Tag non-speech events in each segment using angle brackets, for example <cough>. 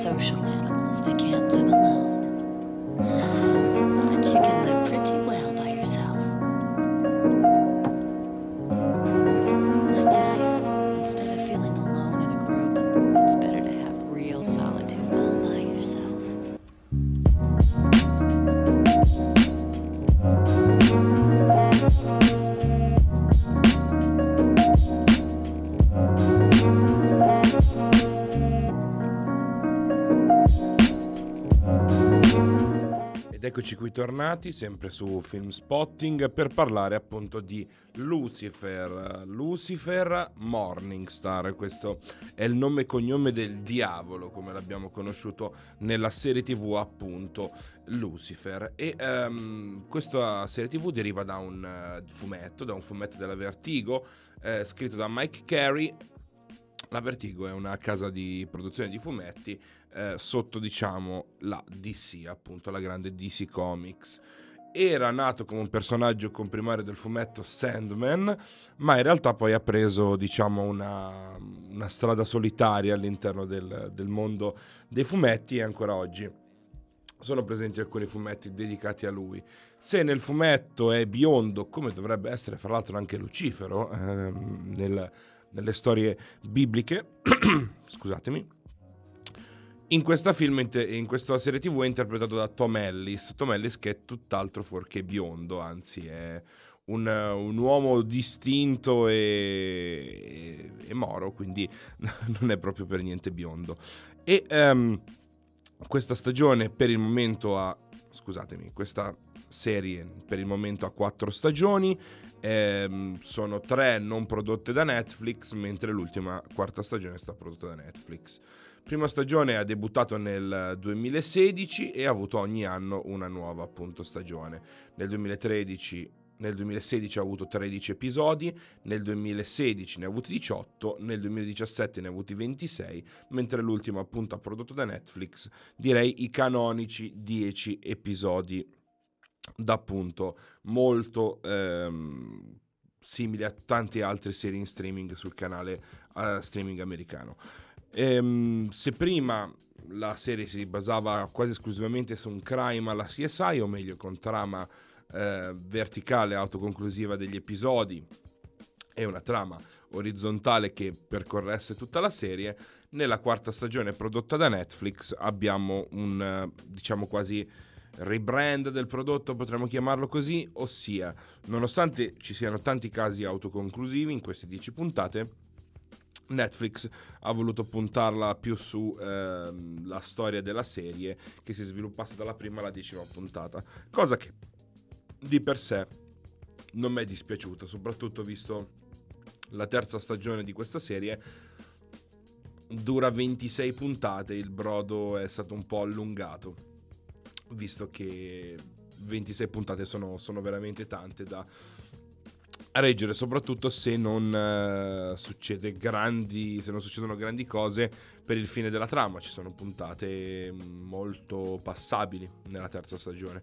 social animals. They can't live alone. Eccoci qui tornati, sempre su Film Spotting, per parlare appunto di Lucifer. Lucifer Morningstar, questo è il nome e cognome del diavolo, come l'abbiamo conosciuto nella serie tv appunto Lucifer. E ehm, questa serie tv deriva da un eh, fumetto, da un fumetto della Vertigo, eh, scritto da Mike Carey. La Vertigo è una casa di produzione di fumetti eh, sotto diciamo la DC, appunto la grande DC Comics. Era nato come un personaggio comprimario del fumetto Sandman, ma in realtà poi ha preso diciamo una, una strada solitaria all'interno del, del mondo dei fumetti e ancora oggi sono presenti alcuni fumetti dedicati a lui. Se nel fumetto è biondo, come dovrebbe essere fra l'altro anche Lucifero ehm, nel- nelle storie bibliche, <clears throat> scusatemi, in questa film, in questa serie tv è interpretato da Tom Ellis, Tom Ellis che è tutt'altro fuorché biondo, anzi è un, un uomo distinto e, e, e moro, quindi <laughs> non è proprio per niente biondo. E ehm, questa stagione per il momento ha, scusatemi, questa serie per il momento ha quattro stagioni, ehm, sono tre non prodotte da Netflix, mentre l'ultima quarta stagione è stata prodotta da Netflix. Prima stagione ha debuttato nel 2016 e ha avuto ogni anno una nuova appunto stagione. Nel 2013 nel 2016 ha avuto 13 episodi, nel 2016 ne ha avuti 18, nel 2017 ne ha avuti 26, mentre l'ultimo appunto prodotto da Netflix, direi i canonici 10 episodi da appunto molto ehm, simili a tante altre serie in streaming sul canale uh, streaming americano. Ehm, se prima la serie si basava quasi esclusivamente su un crime alla CSI, o meglio con trama eh, verticale autoconclusiva degli episodi e una trama orizzontale che percorresse tutta la serie, nella quarta stagione prodotta da Netflix abbiamo un diciamo quasi rebrand del prodotto, potremmo chiamarlo così, ossia, nonostante ci siano tanti casi autoconclusivi in queste 10 puntate, Netflix ha voluto puntarla più sulla ehm, storia della serie che si sviluppasse dalla prima alla decima puntata, cosa che di per sé non mi è dispiaciuta, soprattutto visto la terza stagione di questa serie. Dura 26 puntate, il brodo è stato un po' allungato, visto che 26 puntate sono, sono veramente tante da reggere, soprattutto se non uh, grandi, se non succedono grandi cose per il fine della trama. Ci sono puntate molto passabili nella terza stagione.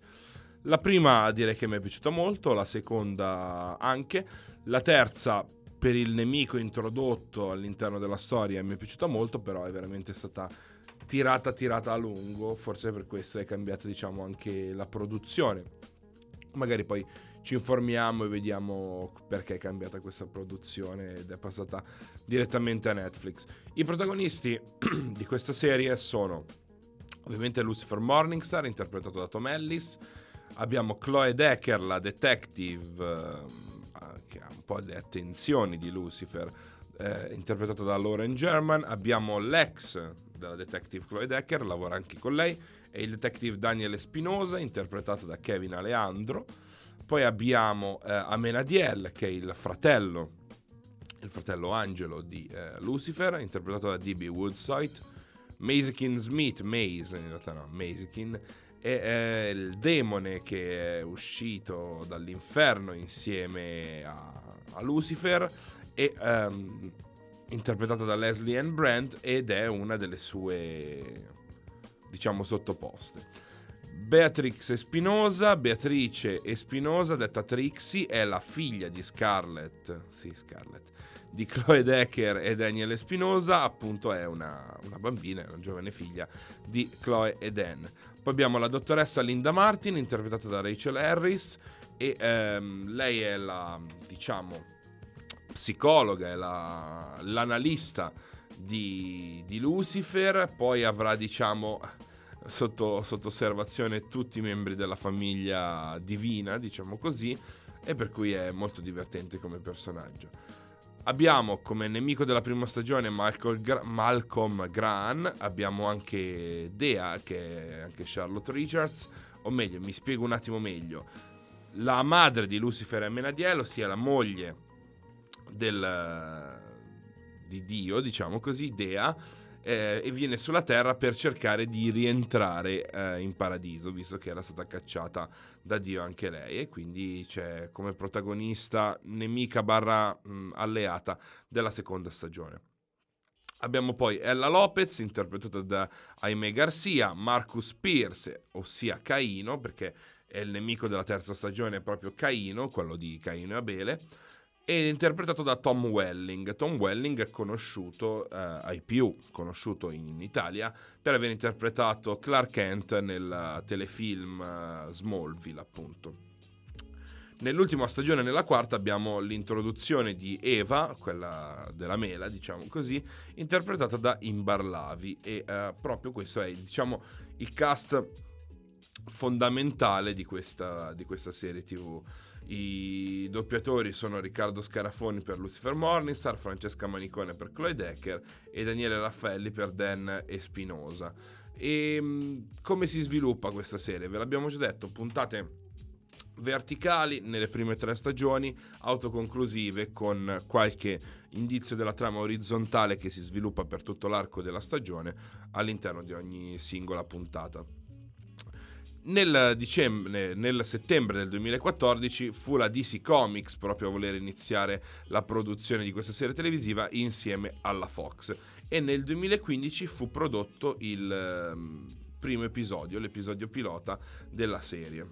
La prima direi che mi è piaciuta molto, la seconda anche, la terza per il nemico introdotto all'interno della storia mi è piaciuta molto, però è veramente stata tirata tirata a lungo, forse per questo è cambiata diciamo anche la produzione. Magari poi ci informiamo e vediamo perché è cambiata questa produzione ed è passata direttamente a Netflix. I protagonisti <clears throat> di questa serie sono ovviamente Lucifer Morningstar, interpretato da Tom Ellis, abbiamo Chloe Decker, la detective eh, che ha un po' le attenzioni di Lucifer, eh, interpretato da Lauren German, abbiamo Lex della detective Chloe Decker, lavora anche con lei, e il detective Daniel Spinosa, interpretato da Kevin Aleandro. Poi abbiamo eh, Amenadiel, che è il fratello, il fratello Angelo di eh, Lucifer, interpretato da D.B. Woodside. Mazekin Smith, Maze, in realtà no, Mazekin, è, è il demone che è uscito dall'inferno insieme a, a Lucifer e um, interpretato da Leslie Ann Brandt ed è una delle sue diciamo sottoposte. Beatrix Espinosa, Beatrice Espinosa, detta Trixie, è la figlia di Scarlett, sì Scarlett, di Chloe Decker e Daniel Espinosa, appunto è una, una bambina, una giovane figlia di Chloe e Dan. Poi abbiamo la dottoressa Linda Martin, interpretata da Rachel Harris, e ehm, lei è la, diciamo, psicologa, è la, l'analista di, di, Lucifer, poi avrà, diciamo, sotto, sotto osservazione tutti i membri della famiglia divina, diciamo così, e per cui è molto divertente come personaggio. Abbiamo come nemico della prima stagione Malcolm, Gra- Malcolm Gran, abbiamo anche Dea, che è anche Charlotte Richards, o meglio, mi spiego un attimo meglio. La madre di Lucifer e Menadiel, ossia la moglie del, di Dio, diciamo così, Dea, eh, e viene sulla terra per cercare di rientrare eh, in paradiso, visto che era stata cacciata da Dio anche lei. E quindi c'è come protagonista nemica barra mh, alleata della seconda stagione. Abbiamo poi Ella Lopez, interpretata da Jaime Garcia, Marcus Pierce, ossia Caino, perché è il nemico della terza stagione, proprio Caino, quello di Caino e Abele è interpretato da Tom Welling. Tom Welling è conosciuto, eh, ai più conosciuto in Italia, per aver interpretato Clark Kent nel telefilm uh, Smallville, appunto. Nell'ultima stagione, nella quarta, abbiamo l'introduzione di Eva, quella della mela, diciamo così, interpretata da Imbar Lavi. E uh, proprio questo è, diciamo, il cast fondamentale di questa, di questa serie TV. I doppiatori sono Riccardo Scarafoni per Lucifer Morningstar, Francesca Manicone per Chloe Decker e Daniele Raffaelli per Dan Espinosa. E ehm, come si sviluppa questa serie? Ve l'abbiamo già detto, puntate verticali nelle prime tre stagioni, autoconclusive con qualche indizio della trama orizzontale che si sviluppa per tutto l'arco della stagione all'interno di ogni singola puntata. Nel, dicembre, nel settembre del 2014 fu la DC Comics proprio a voler iniziare la produzione di questa serie televisiva insieme alla Fox e nel 2015 fu prodotto il um, primo episodio, l'episodio pilota della serie.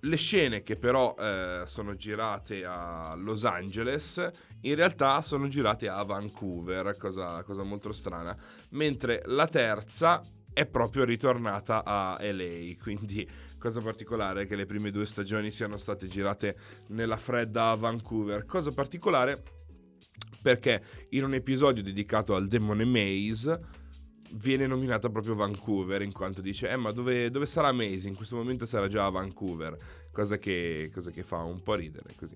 Le scene che però eh, sono girate a Los Angeles in realtà sono girate a Vancouver, cosa, cosa molto strana, mentre la terza è proprio ritornata a LA, quindi cosa particolare che le prime due stagioni siano state girate nella fredda Vancouver. Cosa particolare perché in un episodio dedicato al demone Maze viene nominata proprio Vancouver in quanto dice eh ma dove, dove sarà Maze? In questo momento sarà già a Vancouver, cosa che, cosa che fa un po' ridere così.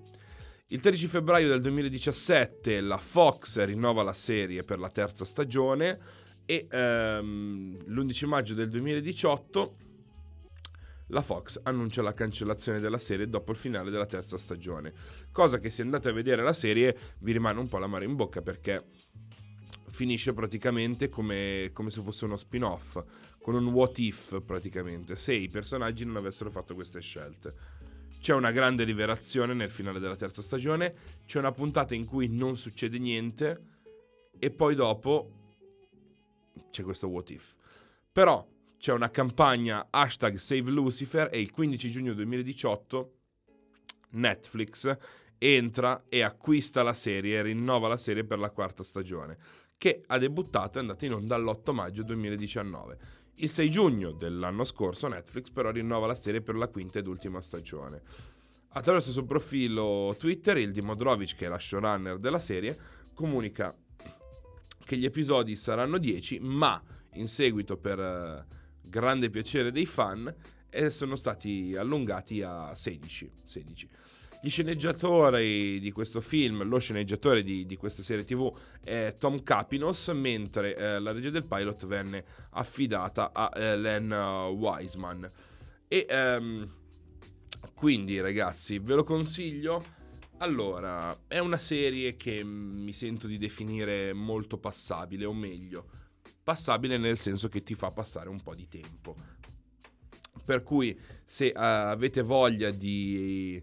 Il 13 febbraio del 2017 la Fox rinnova la serie per la terza stagione e ehm, l'11 maggio del 2018 la Fox annuncia la cancellazione della serie dopo il finale della terza stagione. Cosa che se andate a vedere la serie vi rimane un po' l'amaro in bocca perché finisce praticamente come, come, se fosse uno spin-off, con un what if praticamente, se i personaggi non avessero fatto queste scelte. C'è una grande rivelazione nel finale della terza stagione, c'è una puntata in cui non succede niente e poi dopo c'è questo what if. Però c'è una campagna hashtag Save Lucifer e il 15 giugno 2018 Netflix entra e acquista la serie rinnova la serie per la quarta stagione, che ha debuttato e è andata in onda l'8 maggio 2019. Il 6 giugno dell'anno scorso Netflix però rinnova la serie per la quinta ed ultima stagione. Attraverso il suo profilo Twitter, il Dimodrovic, che è la showrunner della serie, comunica che gli episodi saranno 10, ma in seguito per uh, grande piacere dei fan eh, sono stati allungati a 16, 16. Gli sceneggiatori di questo film, lo sceneggiatore di, di questa serie tv è Tom Capinos, mentre eh, la regia del pilot venne affidata a eh, Len Wiseman. E um, quindi ragazzi, ve lo consiglio allora, è una serie che mi sento di definire molto passabile, o meglio, passabile nel senso che ti fa passare un po' di tempo. Per cui se uh, avete voglia di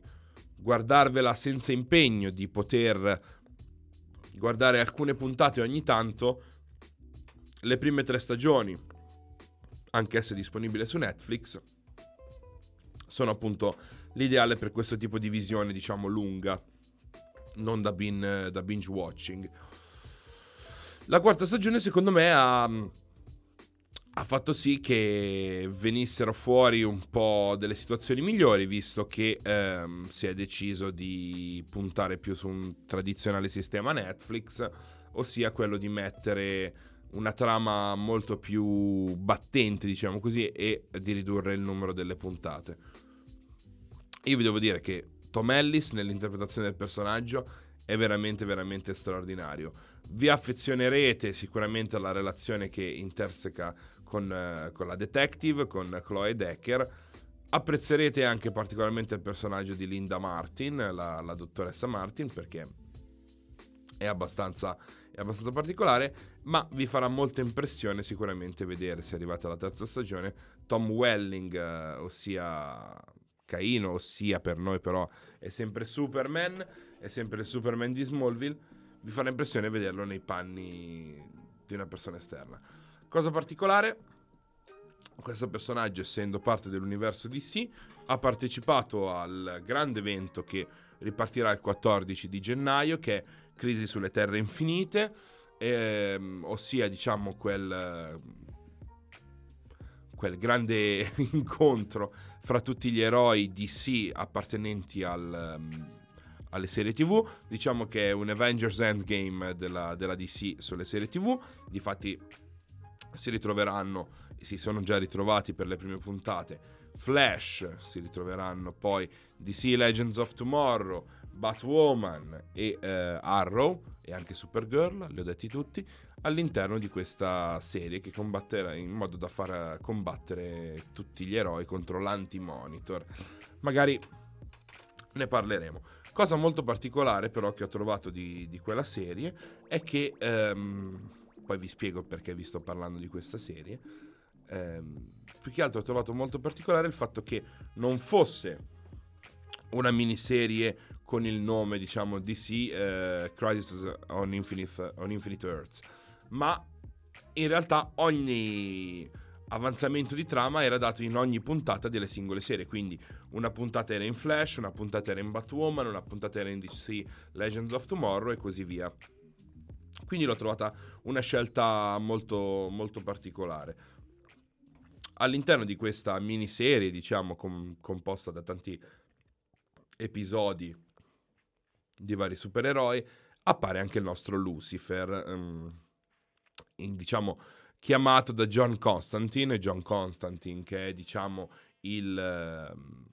guardarvela senza impegno, di poter guardare alcune puntate ogni tanto, le prime tre stagioni anch'essa disponibile su Netflix, sono appunto l'ideale per questo tipo di visione, diciamo, lunga, non da, bin, da binge watching. La quarta stagione, secondo me, ha, ha fatto sì che venissero fuori un po' delle situazioni migliori, visto che ehm, si è deciso di puntare più su un tradizionale sistema Netflix, ossia quello di mettere una trama molto più battente, diciamo così, e di ridurre il numero delle puntate. Io vi devo dire che Tom Ellis nell'interpretazione del personaggio è veramente, veramente straordinario vi affezionerete sicuramente alla relazione che interseca con, eh, con la detective, con Chloe Decker. Apprezzerete anche particolarmente il personaggio di Linda Martin, la, la dottoressa Martin, perché è abbastanza, è abbastanza, particolare, ma vi farà molta impressione sicuramente vedere, se arrivate alla terza stagione, Tom Welling, eh, ossia Caino, ossia per noi però è sempre Superman, è sempre il Superman di Smallville, vi farà impressione vederlo nei panni di una persona esterna. Cosa particolare? Questo personaggio, essendo parte dell'universo DC, ha partecipato al grande evento che ripartirà il 14 di gennaio, che è Crisi sulle Terre Infinite, ehm, ossia diciamo quel, quel grande <laughs> incontro fra tutti gli eroi DC appartenenti al, alle serie tv. Diciamo che è un Avengers Endgame della, della DC sulle serie tv. Difatti si ritroveranno, e si sono già ritrovati per le prime puntate, Flash, si ritroveranno poi DC Legends of Tomorrow, Batwoman e eh, Arrow e anche Supergirl, li ho detti tutti, all'interno di questa serie che combatterà in modo da far combattere tutti gli eroi contro l'anti-monitor. Magari ne parleremo. Cosa molto particolare però che ho trovato di, di quella serie è che, ehm, poi vi spiego perché vi sto parlando di questa serie, ehm, più che altro ho trovato molto particolare il fatto che non fosse una miniserie con il nome, diciamo, DC eh, Crisis on Infinite, on Infinite Earths, ma in realtà ogni avanzamento di trama era dato in ogni puntata delle singole serie. Quindi una puntata era in Flash, una puntata era in Batwoman, una puntata era in DC Legends of Tomorrow e così via. Quindi l'ho trovata una scelta molto, molto particolare. All'interno di questa miniserie, diciamo, com- composta da tanti episodi di vari supereroi, appare anche il nostro Lucifer. Um, in, diciamo, chiamato da John Constantine, John Constantine che è diciamo il, ehm,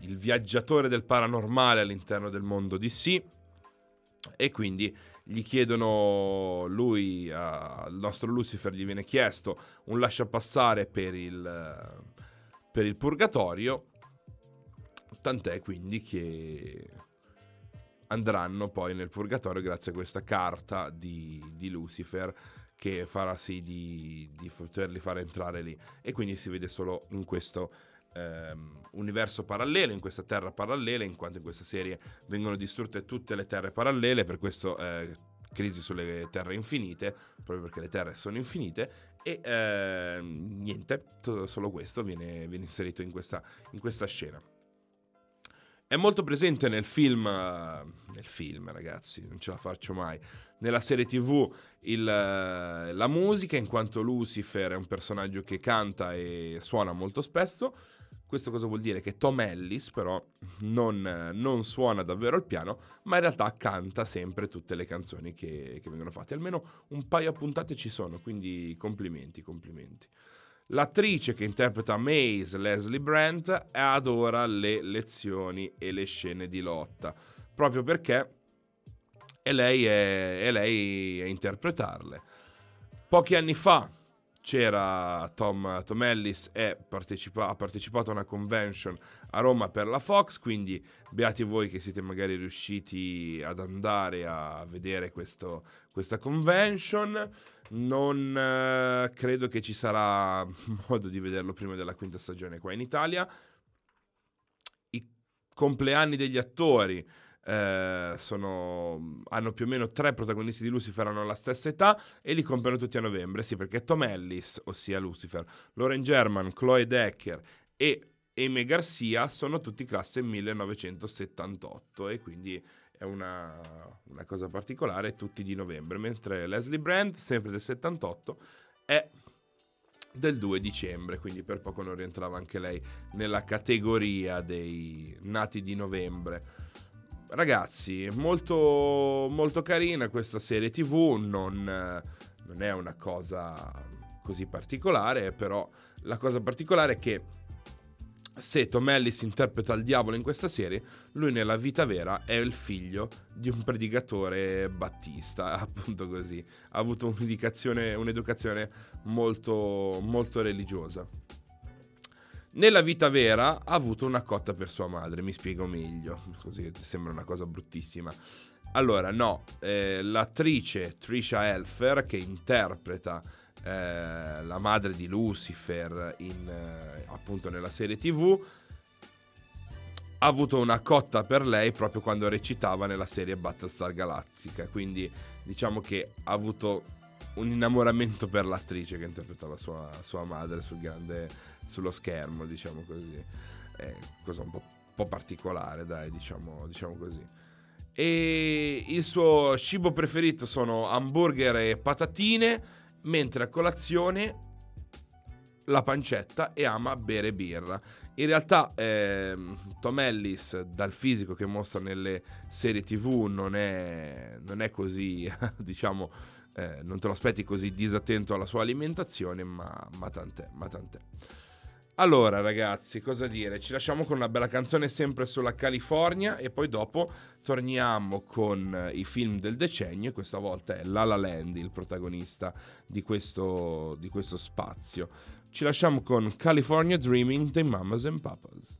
il viaggiatore del paranormale all'interno del mondo DC e quindi gli chiedono lui, al nostro Lucifer gli viene chiesto un lasciapassare per il, per il purgatorio, tant'è quindi che andranno poi nel purgatorio grazie a questa carta di, di Lucifer che farà sì di, di, poterli fare entrare lì e quindi si vede solo in questo ehm, universo parallelo, in questa terra parallela, in quanto in questa serie vengono distrutte tutte le terre parallele, per questo eh, crisi sulle terre infinite, proprio perché le terre sono infinite e eh, niente, solo questo viene, viene inserito in questa, in questa scena. È molto presente nel film, nel film ragazzi, non ce la faccio mai, nella serie tv il, la musica, in quanto Lucifer è un personaggio che canta e suona molto spesso. Questo cosa vuol dire? Che Tom Ellis però non, non suona davvero il piano, ma in realtà canta sempre tutte le canzoni che, che vengono fatte. Almeno un paio a puntate ci sono, quindi complimenti, complimenti. L'attrice che interpreta Maze, Leslie Brandt, adora le lezioni e le scene di lotta, proprio perché è lei, è, è lei a interpretarle. Pochi anni fa c'era Tom, Tom Ellis e partecipa, ha partecipato a una convention a Roma per la Fox, quindi beati voi che siete magari riusciti ad andare a vedere questo, questa convention. Non eh, credo che ci sarà <laughs> modo di vederlo prima della quinta stagione qua in Italia. I compleanni degli attori eh, sono, hanno più o meno tre protagonisti di Lucifer, hanno la stessa età e li compiono tutti a novembre, sì, perché Tom Ellis, ossia Lucifer, Lauren German, Chloe Decker e Amy Garcia sono tutti classe 1978 e quindi è una, una cosa particolare, tutti di novembre, mentre Leslie Brand, sempre del 78, è del 2 dicembre, quindi per poco non rientrava anche lei nella categoria dei nati di novembre ragazzi, molto, molto carina questa serie TV, non, non è una cosa così particolare, però la cosa particolare è che se Tom Ellis interpreta il diavolo in questa serie, lui nella vita vera è il figlio di un predicatore battista, <laughs> appunto così. Ha avuto un'educazione, molto, molto religiosa. Nella vita vera ha avuto una cotta per sua madre, mi spiego meglio, così sembra una cosa bruttissima. Allora, no, eh, l'attrice Trisha Elfer che interpreta eh, la madre di Lucifer in, eh, appunto nella serie tv ha avuto una cotta per lei proprio quando recitava nella serie Battlestar Galactica quindi diciamo che ha avuto un innamoramento per l'attrice che interpretava sua, sua madre sul grande, sullo schermo, diciamo così. È cosa un po', po particolare, dai, diciamo, diciamo così. E il suo cibo preferito sono hamburger e patatine, mentre a colazione la pancetta e ama bere birra. In realtà eh, Tom Ellis, dal fisico che mostra nelle serie tv, non è, non è così, <laughs> diciamo, eh, non te lo aspetti così disattento alla sua alimentazione, ma, ma tant'è, ma tant'è. Allora ragazzi, cosa dire? Ci lasciamo con una bella canzone sempre sulla California e poi dopo torniamo con i film del decennio e questa volta è La La Land il protagonista di questo, di questo spazio. Ci lasciamo con California Dreaming dei Mamas and Papas.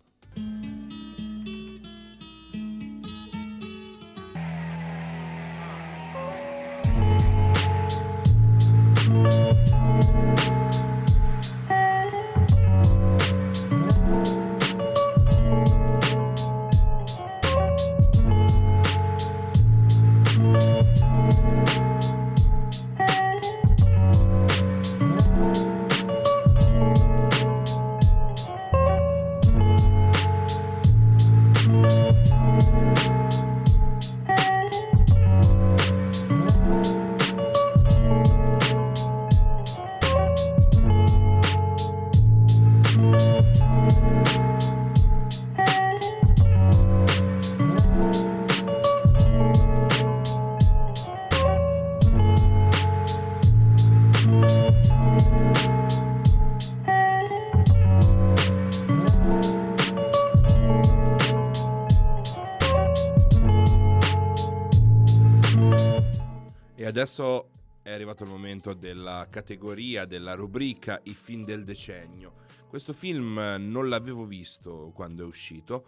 Adesso è arrivato il momento della categoria, della rubrica I film del decennio. Questo film non l'avevo visto quando è uscito,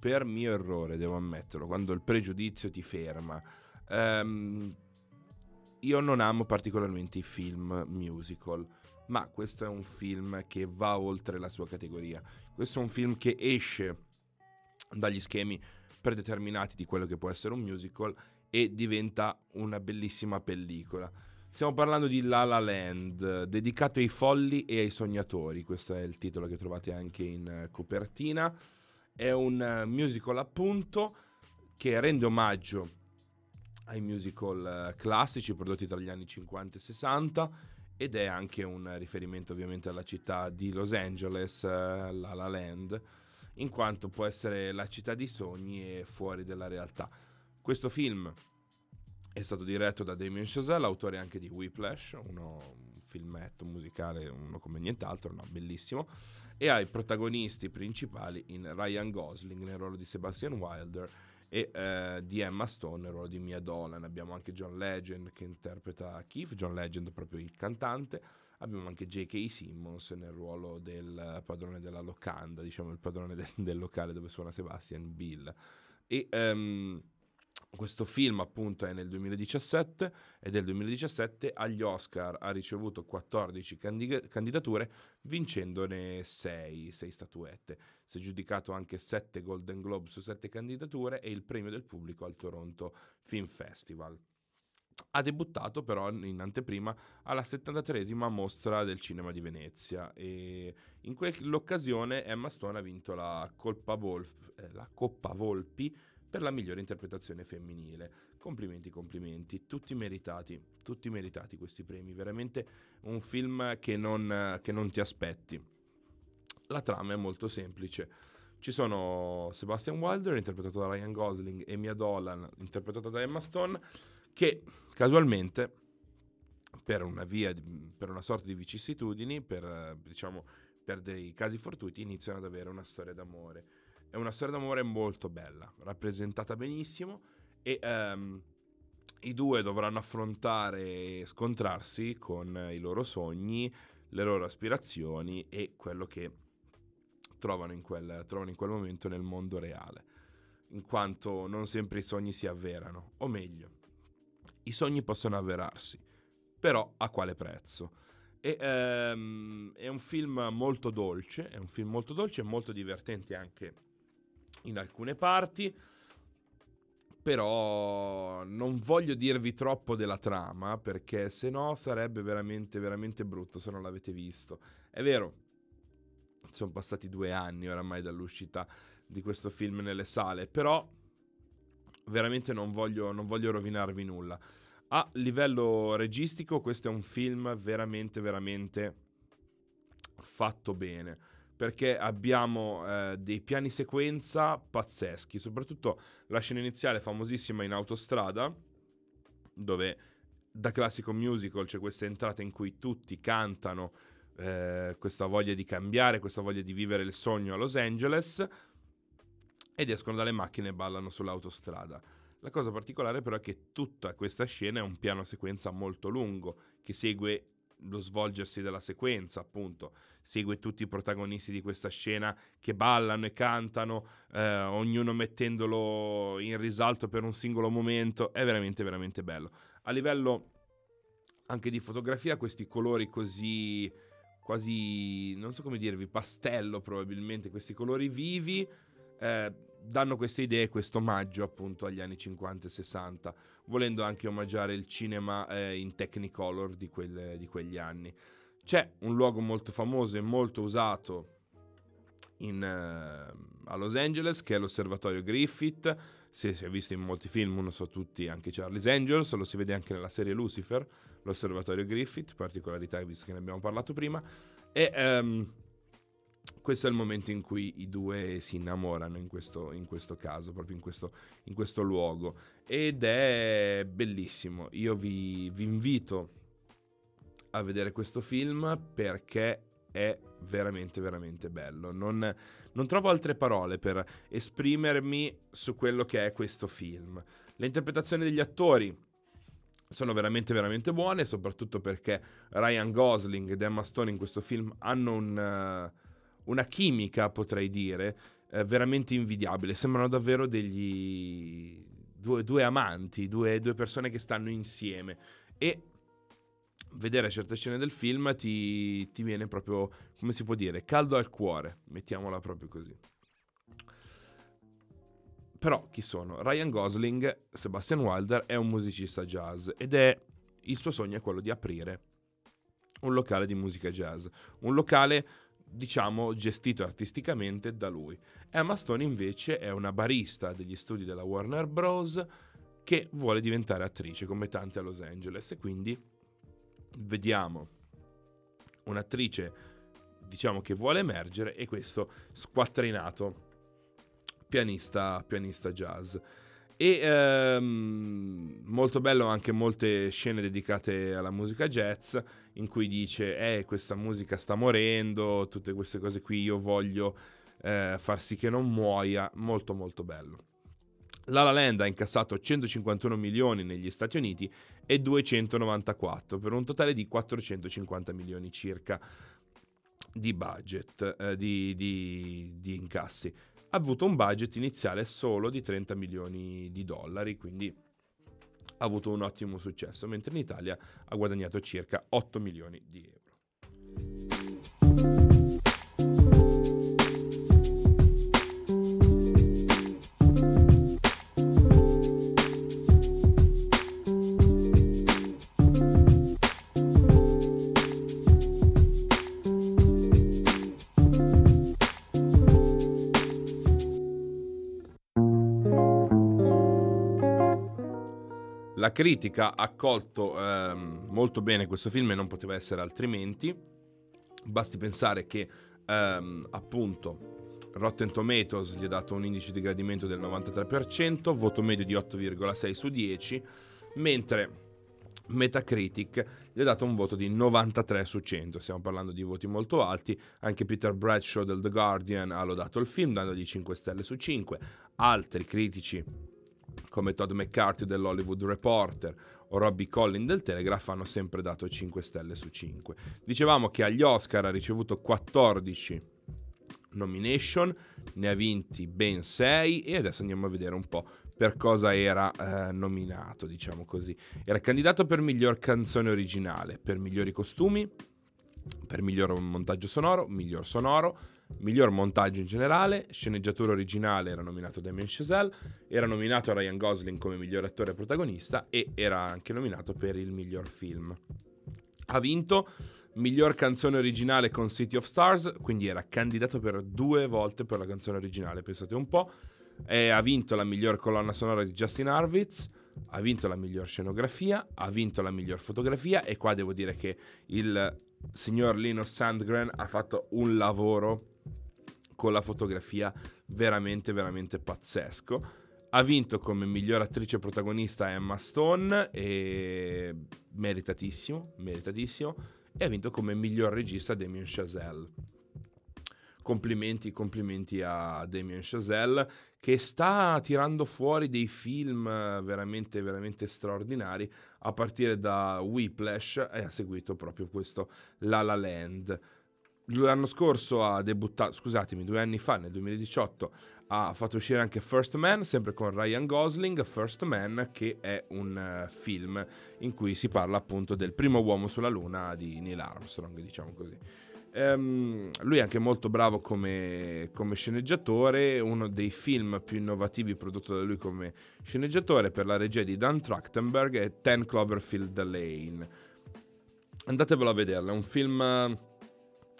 per mio errore, devo ammetterlo, quando il pregiudizio ti ferma. Um, io non amo particolarmente i film musical, ma questo è un film che va oltre la sua categoria. Questo è un film che esce dagli schemi predeterminati di quello che può essere un musical e diventa una bellissima pellicola. Stiamo parlando di La La Land, dedicato ai folli e ai sognatori, questo è il titolo che trovate anche in eh, copertina. È un eh, musical appunto che rende omaggio ai musical eh, classici prodotti tra gli anni 50 e 60 ed è anche un riferimento ovviamente alla città di Los Angeles, La La Land, in quanto può essere la città dei sogni e fuori della realtà. Questo film è stato diretto da Damien Chazelle, autore anche di Whiplash, uno, un filmetto musicale, uno come nient'altro, no, bellissimo, e ha i protagonisti principali in Ryan Gosling nel ruolo di Sebastian Wilder e eh, di Emma Stone nel ruolo di Mia Dolan. Abbiamo anche John Legend che interpreta Keith, John Legend proprio il cantante. Abbiamo anche J.K. Simmons nel ruolo del padrone della locanda, diciamo il padrone del, del locale dove suona Sebastian Bill. E um, questo film appunto è nel 2017 e del 2017 agli Oscar ha ricevuto 14 candid- candidature vincendone 6, 6 statuette. Si è giudicato anche 7 Golden Globe su 7 candidature e il premio del pubblico al Toronto Film Festival. Ha debuttato però in anteprima alla 73esima mostra del cinema di Venezia e in quell'occasione Emma Stone ha vinto la, Volp, eh, la Coppa Volpi per la migliore interpretazione femminile. Complimenti, complimenti, tutti meritati, tutti meritati questi premi, veramente un film che non, che non ti aspetti. La trama è molto semplice. Ci sono Sebastian Wilder, interpretato da Ryan Gosling, e Mia Dolan, interpretata da Emma Stone, che casualmente, per una, via, per una sorta di vicissitudini, per, diciamo, per dei casi fortuiti, iniziano ad avere una storia d'amore è una storia d'amore molto bella, rappresentata benissimo e um, i due dovranno affrontare e scontrarsi con i loro sogni, le loro aspirazioni e quello che trovano in quel, trovano in quel momento nel mondo reale, in quanto non sempre i sogni si avverano, o meglio, i sogni possono avverarsi, però a quale prezzo? E, um, è un film molto dolce, è un film molto dolce e molto divertente anche in alcune parti. Però non voglio dirvi troppo della trama perché se no sarebbe veramente, veramente brutto se non l'avete visto. È vero, sono passati due anni oramai dall'uscita di questo film nelle sale, però veramente non voglio, non voglio rovinarvi nulla. A livello registico questo è un film veramente, veramente fatto bene perché abbiamo eh, dei piani sequenza pazzeschi, soprattutto la scena iniziale famosissima in autostrada, dove da classico musical c'è questa entrata in cui tutti cantano eh, questa voglia di cambiare, questa voglia di vivere il sogno a Los Angeles ed escono dalle macchine e ballano sull'autostrada. La cosa particolare però è che tutta questa scena è un piano sequenza molto lungo che segue lo svolgersi della sequenza, appunto, segue tutti i protagonisti di questa scena che ballano e cantano, eh, ognuno mettendolo in risalto per un singolo momento, è veramente, veramente bello. A livello anche di fotografia, questi colori così, quasi, non so come dirvi, pastello probabilmente, questi colori vivi, eh, danno queste idee, questo omaggio appunto agli anni 50 e 60 volendo anche omaggiare il cinema eh, in Technicolor di, quel, di, quegli anni. C'è un luogo molto famoso e molto usato in, uh, a Los Angeles che è l'osservatorio Griffith. Si, è visto in molti film, non so tutti, anche Charlie's Angels, lo si vede anche nella serie Lucifer, l'osservatorio Griffith, particolarità visto che ne abbiamo parlato prima. E um, questo è il momento in cui i due si innamorano in questo, in questo caso, proprio in questo, in questo, luogo. Ed è bellissimo. Io vi, vi invito a vedere questo film perché è veramente veramente bello. Non, non, trovo altre parole per esprimermi su quello che è questo film. Le interpretazioni degli attori sono veramente veramente buone, soprattutto perché Ryan Gosling ed Emma Stone in questo film hanno un... Uh, una chimica, potrei dire, eh, veramente invidiabile. Sembrano davvero degli due, due amanti, due, due, persone che stanno insieme. E vedere certe scene del film ti, ti viene proprio, come si può dire, caldo al cuore, mettiamola proprio così. Però chi sono? Ryan Gosling, Sebastian Wilder, è un musicista jazz ed è il suo sogno è quello di aprire un locale di musica jazz, un locale diciamo, gestito artisticamente da lui. Emma Stone invece è una barista degli studi della Warner Bros. che vuole diventare attrice come tante a Los Angeles e quindi vediamo un'attrice diciamo che vuole emergere e questo squattrinato pianista, pianista jazz. E ehm, molto bello anche molte scene dedicate alla musica jazz in cui dice eh questa musica sta morendo, tutte queste cose qui io voglio eh, far sì che non muoia, molto molto bello. La La Land ha incassato 151 milioni negli Stati Uniti e 294 per un totale di 450 milioni circa di budget, eh, di, di, di incassi ha avuto un budget iniziale solo di 30 milioni di dollari, quindi ha avuto un ottimo successo, mentre in Italia ha guadagnato circa 8 milioni di euro. La critica ha accolto ehm, molto bene questo film e non poteva essere altrimenti. Basti pensare che ehm, appunto Rotten Tomatoes gli ha dato un indice di gradimento del 93%, voto medio di 8,6 su 10, mentre Metacritic gli ha dato un voto di 93 su 100, stiamo parlando di voti molto alti, anche Peter Bradshaw del The Guardian ha lodato il film dandogli 5 stelle su 5, altri critici come Todd McCarthy dell'Hollywood Reporter o Robbie Collin del Telegraph hanno sempre dato 5 stelle su 5. Dicevamo che agli Oscar ha ricevuto 14 nomination, ne ha vinti ben 6 e adesso andiamo a vedere un po' per cosa era eh, nominato, diciamo così. Era candidato per miglior canzone originale, per migliori costumi, per miglior montaggio sonoro, miglior sonoro, Miglior montaggio in generale, sceneggiatura originale era nominato Damien Chazelle, era nominato Ryan Gosling come miglior attore protagonista e era anche nominato per il miglior film. Ha vinto miglior canzone originale con City of Stars, quindi era candidato per due volte per la canzone originale, pensate un po'. E ha vinto la miglior colonna sonora di Justin Harvitz, ha vinto la miglior scenografia, ha vinto la miglior fotografia e qua devo dire che il signor Lino Sandgren ha fatto un lavoro con la fotografia veramente, veramente pazzesco. Ha vinto come miglior attrice protagonista Emma Stone e meritatissimo, meritatissimo. E ha vinto come miglior regista Damien Chazelle. Complimenti, complimenti a Damien Chazelle che sta tirando fuori dei film veramente, veramente straordinari a partire da Whiplash e ha seguito proprio questo La La Land l'anno scorso ha debuttato, scusatemi, due anni fa, nel 2018, ha fatto uscire anche First Man, sempre con Ryan Gosling, First Man, che è un uh, film in cui si parla appunto del primo uomo sulla Luna di Neil Armstrong, diciamo così. Um, lui è anche molto bravo come, come, sceneggiatore, uno dei film più innovativi prodotto da lui come sceneggiatore per la regia di Dan Trachtenberg è Ten Cloverfield Lane. Andatevelo a vederlo, è un film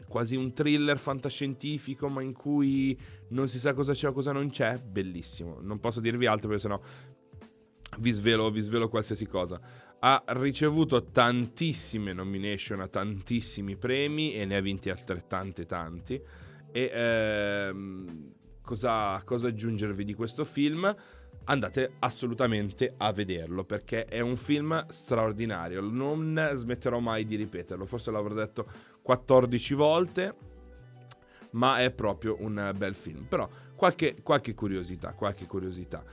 quasi un thriller fantascientifico, ma in cui non si sa cosa c'è o cosa non c'è. Bellissimo. Non posso dirvi altro perché sennò vi svelo, vi svelo qualsiasi cosa. Ha ricevuto tantissime nomination a tantissimi premi e ne ha vinti altrettanti tanti. E ehm, cosa, cosa aggiungervi di questo film? Andate assolutamente a vederlo perché è un film straordinario. Non smetterò mai di ripeterlo, forse l'avrò detto 14 volte, ma è proprio un bel film. Però qualche, qualche curiosità, qualche curiosità.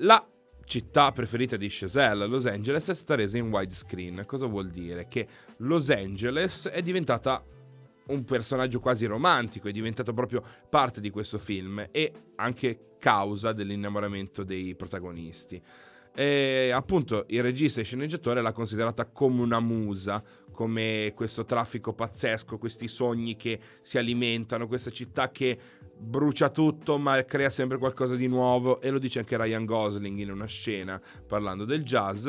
La città preferita di Chazelle, Los Angeles, è stata resa in widescreen. Cosa vuol dire? Che Los Angeles è diventata un personaggio quasi romantico, è diventato proprio parte di questo film e anche causa dell'innamoramento dei protagonisti. E appunto il regista e sceneggiatore l'ha considerata come una musa, come questo traffico pazzesco, questi sogni che si alimentano, questa città che brucia tutto ma crea sempre qualcosa di nuovo e lo dice anche Ryan Gosling in una scena parlando del jazz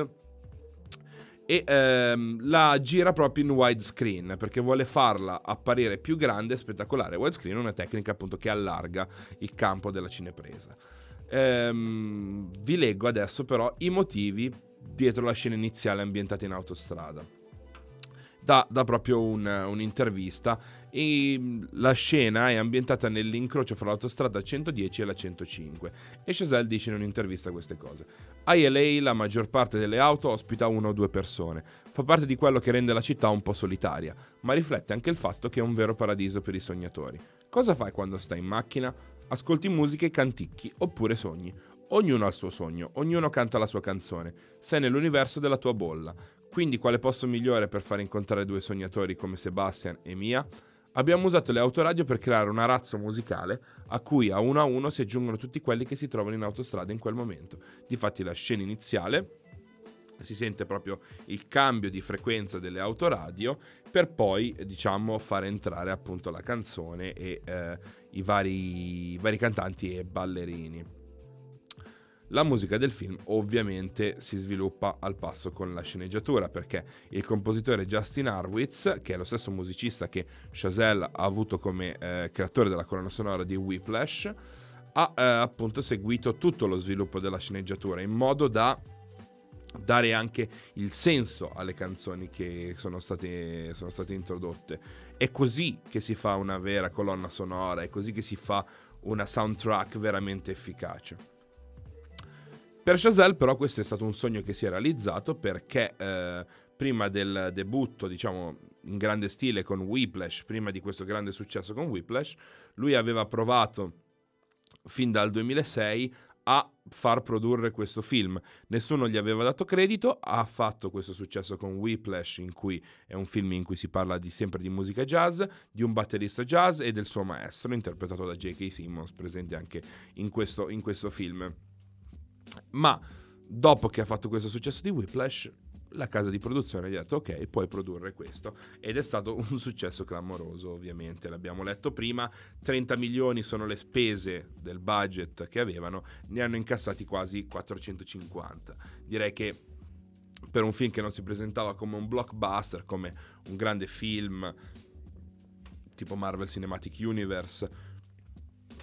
e ehm, la gira proprio in widescreen perché vuole farla apparire più grande e spettacolare. Widescreen è una tecnica appunto che allarga il campo della cinepresa. Ehm, vi leggo adesso però i motivi dietro la scena iniziale ambientata in autostrada. Da, da proprio un, un'intervista e mm, la scena è ambientata nell'incrocio fra l'autostrada 110 e la 105 e Chazelle dice in un'intervista queste cose. A LA la maggior parte delle auto ospita una o due persone, fa parte di quello che rende la città un po' solitaria, ma riflette anche il fatto che è un vero paradiso per i sognatori. Cosa fai quando stai in macchina? Ascolti musica e canticchi oppure sogni. Ognuno ha il suo sogno, ognuno canta la sua canzone. Sei nell'universo della tua bolla. Quindi quale posto migliore per far incontrare due sognatori come Sebastian e Mia? Abbiamo usato le autoradio per creare una razza musicale a cui a uno a uno si aggiungono tutti quelli che si trovano in autostrada in quel momento. Difatti la scena iniziale si sente proprio il cambio di frequenza delle autoradio per poi diciamo fare entrare appunto la canzone e eh, i, vari, i vari cantanti e ballerini. La musica del film ovviamente si sviluppa al passo con la sceneggiatura perché il compositore Justin Harwitz, che è lo stesso musicista che Chazelle ha avuto come eh, creatore della colonna sonora di Whiplash, ha eh, appunto seguito tutto lo sviluppo della sceneggiatura in modo da dare anche il senso alle canzoni che sono state, sono state introdotte. È così che si fa una vera colonna sonora, è così che si fa una soundtrack veramente efficace. Per Chazelle però questo è stato un sogno che si è realizzato perché eh, prima del debutto, diciamo, in grande stile con Whiplash, prima di questo grande successo con Whiplash, lui aveva provato fin dal 2006 a far produrre questo film. Nessuno gli aveva dato credito, ha fatto questo successo con Whiplash, in cui è un film in cui si parla di, sempre di musica jazz, di un batterista jazz e del suo maestro, interpretato da J.K. Simmons, presente anche in questo, in questo film. Ma dopo che ha fatto questo successo di Whiplash, la casa di produzione gli ha detto ok, puoi produrre questo. Ed è stato un successo clamoroso, ovviamente. L'abbiamo letto prima, 30 milioni sono le spese del budget che avevano, ne hanno incassati quasi 450. Direi che per un film che non si presentava come un blockbuster, come un grande film tipo Marvel Cinematic Universe,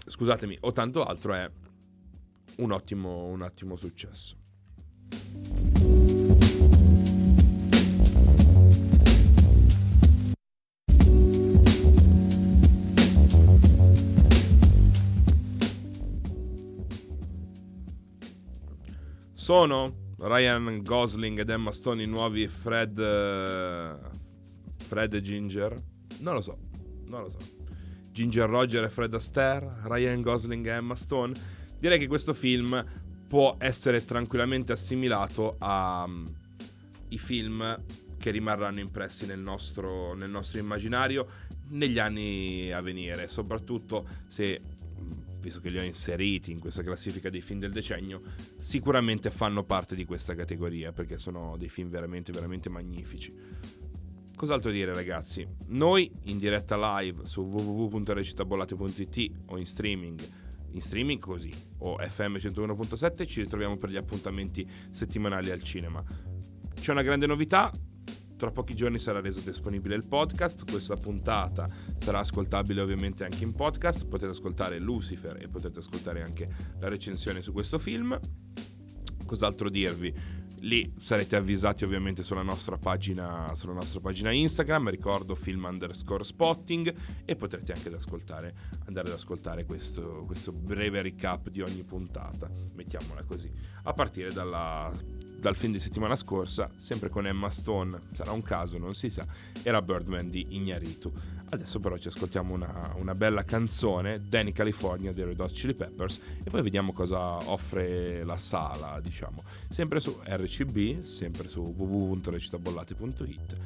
scusatemi, o tanto altro, è un ottimo, un ottimo successo. Sono Ryan Gosling ed Emma Stone i nuovi Fred uh, Fred e Ginger? Non lo so, non lo so. Ginger Roger e Fred Astaire, Ryan Gosling e Emma Stone direi che questo film può essere tranquillamente assimilato ai mm, film che rimarranno impressi nel nostro, nel nostro immaginario negli anni a venire, soprattutto se mm, visto che li ho inseriti in questa classifica dei film del decennio, sicuramente fanno parte di questa categoria perché sono dei film veramente, veramente magnifici. Cos'altro dire ragazzi? Noi in diretta live su www.recitabollate.it o in streaming in streaming così, o FM 101.7 ci ritroviamo per gli appuntamenti settimanali al cinema. C'è una grande novità, tra pochi giorni sarà reso disponibile il podcast, questa puntata sarà ascoltabile ovviamente anche in podcast, potete ascoltare Lucifer e potete ascoltare anche la recensione su questo film. Cos'altro dirvi? Lì sarete avvisati ovviamente sulla nostra pagina, sulla nostra pagina Instagram, ricordo film underscore spotting e potrete anche ad ascoltare, andare ad ascoltare questo, questo breve recap di ogni puntata, mettiamola così, a partire dalla, dal film di settimana scorsa, sempre con Emma Stone, sarà un caso, non si sa, era Birdman di Ignaritu. Adesso però ci ascoltiamo una, una, bella canzone, Danny California dei Red Hot Chili Peppers, e poi vediamo cosa offre la sala, diciamo. Sempre su RCB, sempre su www.recitabollate.it